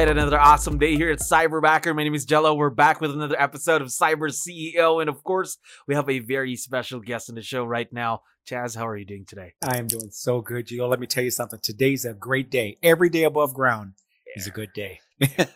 Right, another awesome day here at Cyberbacker. My name is Jello. We're back with another episode of Cyber CEO. And of course, we have a very special guest on the show right now. Chaz, how are you doing today? I am doing so good, Gio. Let me tell you something. Today's a great day. Every day above ground yeah. is a good day.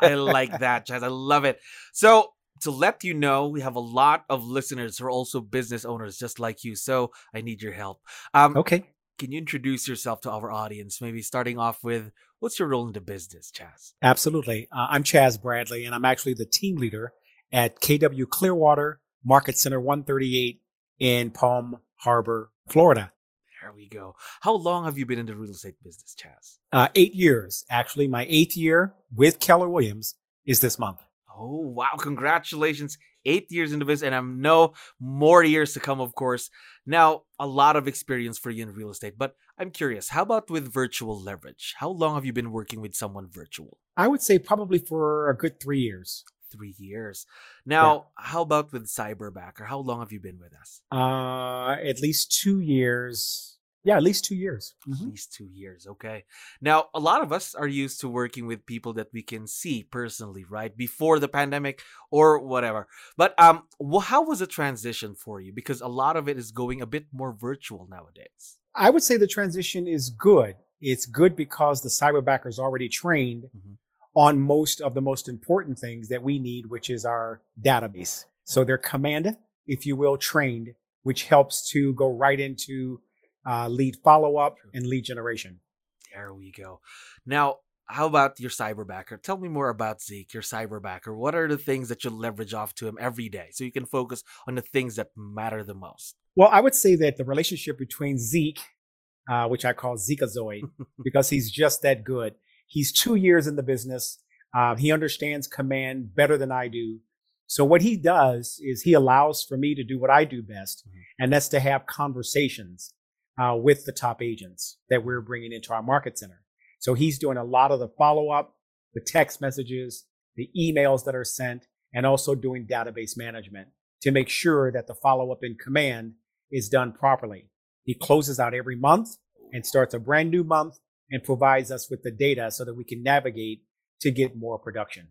I like that, Chaz. I love it. So, to let you know, we have a lot of listeners who are also business owners just like you. So, I need your help. Um, okay. Can you introduce yourself to our audience? Maybe starting off with What's your role in the business, Chaz? Absolutely. Uh, I'm Chaz Bradley, and I'm actually the team leader at KW Clearwater Market Center 138 in Palm Harbor, Florida. There we go. How long have you been in the real estate business, Chaz? Uh, eight years. Actually, my eighth year with Keller Williams is this month. Oh, wow. Congratulations. Eight years in the business, and I know more years to come, of course. Now, a lot of experience for you in real estate, but I'm curious, how about with virtual leverage? How long have you been working with someone virtual? I would say probably for a good three years. Three years. Now, yeah. how about with Cyberbacker? How long have you been with us? Uh, at least two years yeah, at least two years. Mm-hmm. At least two years. Okay. Now, a lot of us are used to working with people that we can see personally, right? Before the pandemic or whatever. But um, how was the transition for you? Because a lot of it is going a bit more virtual nowadays. I would say the transition is good. It's good because the cyberbacker is already trained mm-hmm. on most of the most important things that we need, which is our database. So they're command, if you will, trained, which helps to go right into uh, lead follow up, and lead generation. There we go. Now, how about your cyberbacker? Tell me more about Zeke, your cyberbacker. What are the things that you leverage off to him every day so you can focus on the things that matter the most? Well, I would say that the relationship between Zeke, uh, which I call Zeekazoid, because he's just that good. He's two years in the business. Uh, he understands command better than I do. So what he does is he allows for me to do what I do best, mm-hmm. and that's to have conversations uh, with the top agents that we're bringing into our market center. So he's doing a lot of the follow up, the text messages, the emails that are sent, and also doing database management to make sure that the follow up in command is done properly. He closes out every month and starts a brand new month and provides us with the data so that we can navigate to get more production.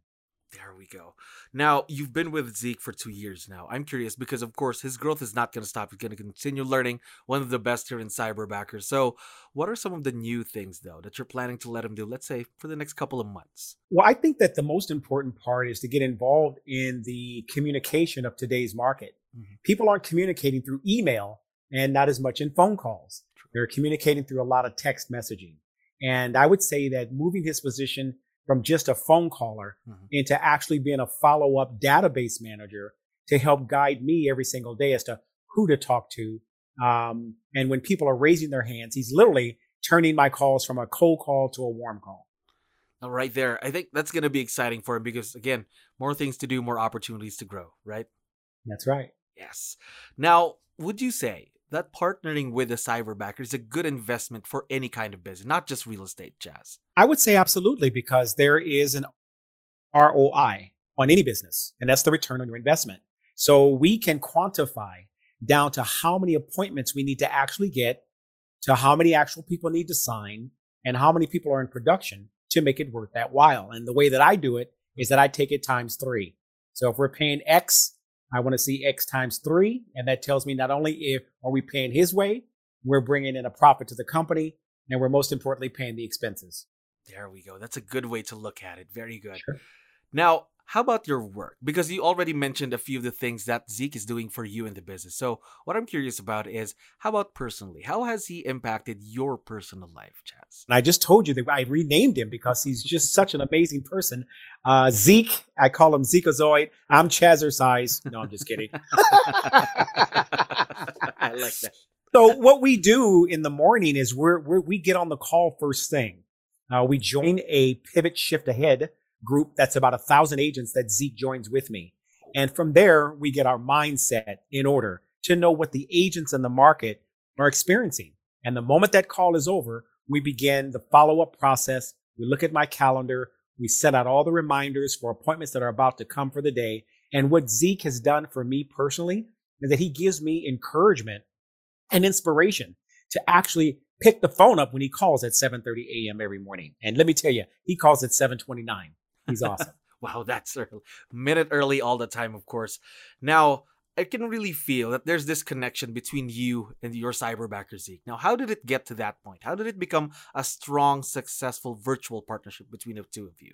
There we go. Now, you've been with Zeke for two years now. I'm curious because, of course, his growth is not going to stop. He's going to continue learning, one of the best here in Cyberbacker. So, what are some of the new things, though, that you're planning to let him do, let's say, for the next couple of months? Well, I think that the most important part is to get involved in the communication of today's market. Mm-hmm. People aren't communicating through email and not as much in phone calls. They're communicating through a lot of text messaging. And I would say that moving his position from just a phone caller mm-hmm. into actually being a follow up database manager to help guide me every single day as to who to talk to. Um, and when people are raising their hands, he's literally turning my calls from a cold call to a warm call. right there. I think that's going to be exciting for him because, again, more things to do, more opportunities to grow, right? That's right. Yes. Now, would you say that partnering with a cyberbacker is a good investment for any kind of business, not just real estate, Chaz? I would say absolutely, because there is an ROI on any business, and that's the return on your investment. So we can quantify down to how many appointments we need to actually get, to how many actual people need to sign, and how many people are in production to make it worth that while. And the way that I do it is that I take it times three. So if we're paying X I want to see X times three. And that tells me not only if are we paying his way, we're bringing in a profit to the company, and we're most importantly paying the expenses. There we go. That's a good way to look at it. Very good. Sure. Now, how about your work? Because you already mentioned a few of the things that Zeke is doing for you in the business. So, what I'm curious about is how about personally? How has he impacted your personal life, Chaz? And I just told you that I renamed him because he's just such an amazing person. Uh, Zeke, I call him Zeekazoid. I'm Chazercise. No, I'm just kidding. I like that. So, what we do in the morning is we're, we're we get on the call first thing Uh, we join a pivot shift ahead group that's about a thousand agents that Zeke joins with me. And from there, we get our mindset in order to know what the agents in the market are experiencing. And the moment that call is over, we begin the follow up process. We look at my calendar. We set out all the reminders for appointments that are about to come for the day. And what Zeke has done for me personally is that he gives me encouragement and inspiration to actually pick the phone up when he calls at 7:30 a.m. every morning. And let me tell you, he calls at 7:29. He's awesome. wow, that's early. Minute early all the time, of course. Now, I can really feel that there's this connection between you and your cyberbacker Zeke. Now, how did it get to that point? How did it become a strong, successful virtual partnership between the two of you?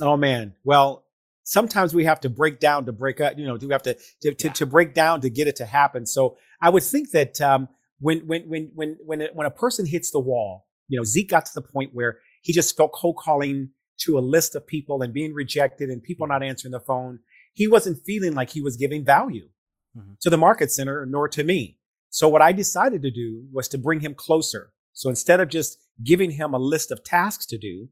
Oh man. Well, sometimes we have to break down to break up, you know, do we have to to, to, yeah. to break down to get it to happen. So I would think that um, when when when when when it, when a person hits the wall, you know, Zeke got to the point where he just felt cold calling to a list of people and being rejected and people not answering the phone. He wasn't feeling like he was giving value mm-hmm. to the market center nor to me. So what I decided to do was to bring him closer. So instead of just giving him a list of tasks to do,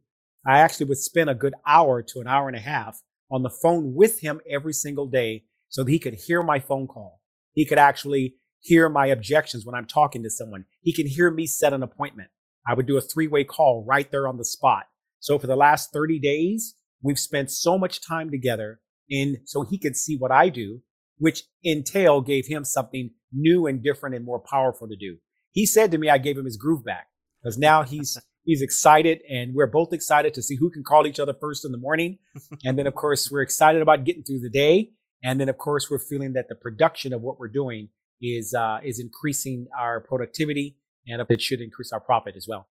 I actually would spend a good hour to an hour and a half on the phone with him every single day so that he could hear my phone call. He could actually hear my objections when I'm talking to someone. He can hear me set an appointment. I would do a three way call right there on the spot. So for the last 30 days, we've spent so much time together in so he could see what I do, which entail gave him something new and different and more powerful to do. He said to me, I gave him his groove back because now he's, he's excited and we're both excited to see who can call each other first in the morning. and then of course we're excited about getting through the day. And then of course we're feeling that the production of what we're doing is uh, is increasing our productivity and it should increase our profit as well.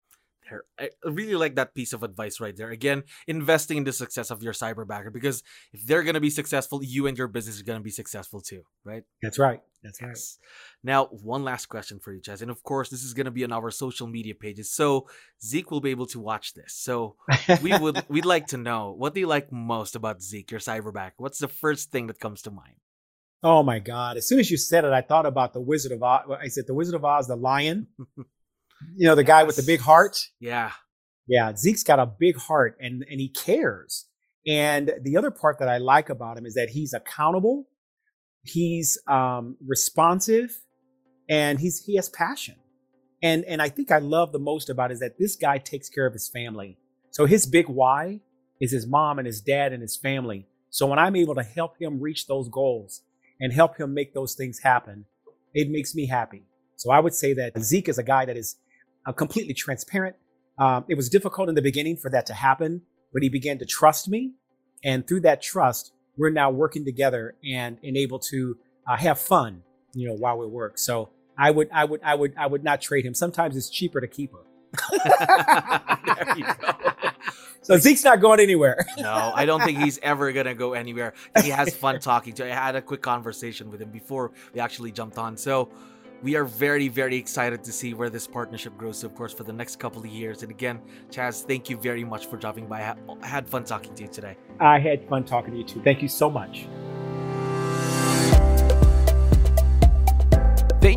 There, I really like that piece of advice right there. Again, investing in the success of your cyberbacker because if they're going to be successful, you and your business are going to be successful too, right? That's right. That's yes. right. Now, one last question for you, Chaz, and of course, this is going to be on our social media pages, so Zeke will be able to watch this. So we would we'd like to know what do you like most about Zeke, your cyberbacker? What's the first thing that comes to mind? Oh my God. As soon as you said it, I thought about the Wizard of Oz. I said, the Wizard of Oz, the lion, you know, the yes. guy with the big heart. Yeah. Yeah. Zeke's got a big heart and, and he cares. And the other part that I like about him is that he's accountable, he's um, responsive, and he's he has passion. And and I think I love the most about is that this guy takes care of his family. So his big why is his mom and his dad and his family. So when I'm able to help him reach those goals, and help him make those things happen, it makes me happy. So I would say that Zeke is a guy that is uh, completely transparent. Um, it was difficult in the beginning for that to happen, but he began to trust me. And through that trust, we're now working together and, and able to uh, have fun, you know, while we work. So I would, I would, I would, I would not trade him. Sometimes it's cheaper to keep him. there you go. So Zeke's not going anywhere. no, I don't think he's ever gonna go anywhere. He has fun talking to. I had a quick conversation with him before we actually jumped on. So we are very, very excited to see where this partnership grows, of course, for the next couple of years. And again, Chaz, thank you very much for dropping by. I had fun talking to you today. I had fun talking to you too. Thank you so much.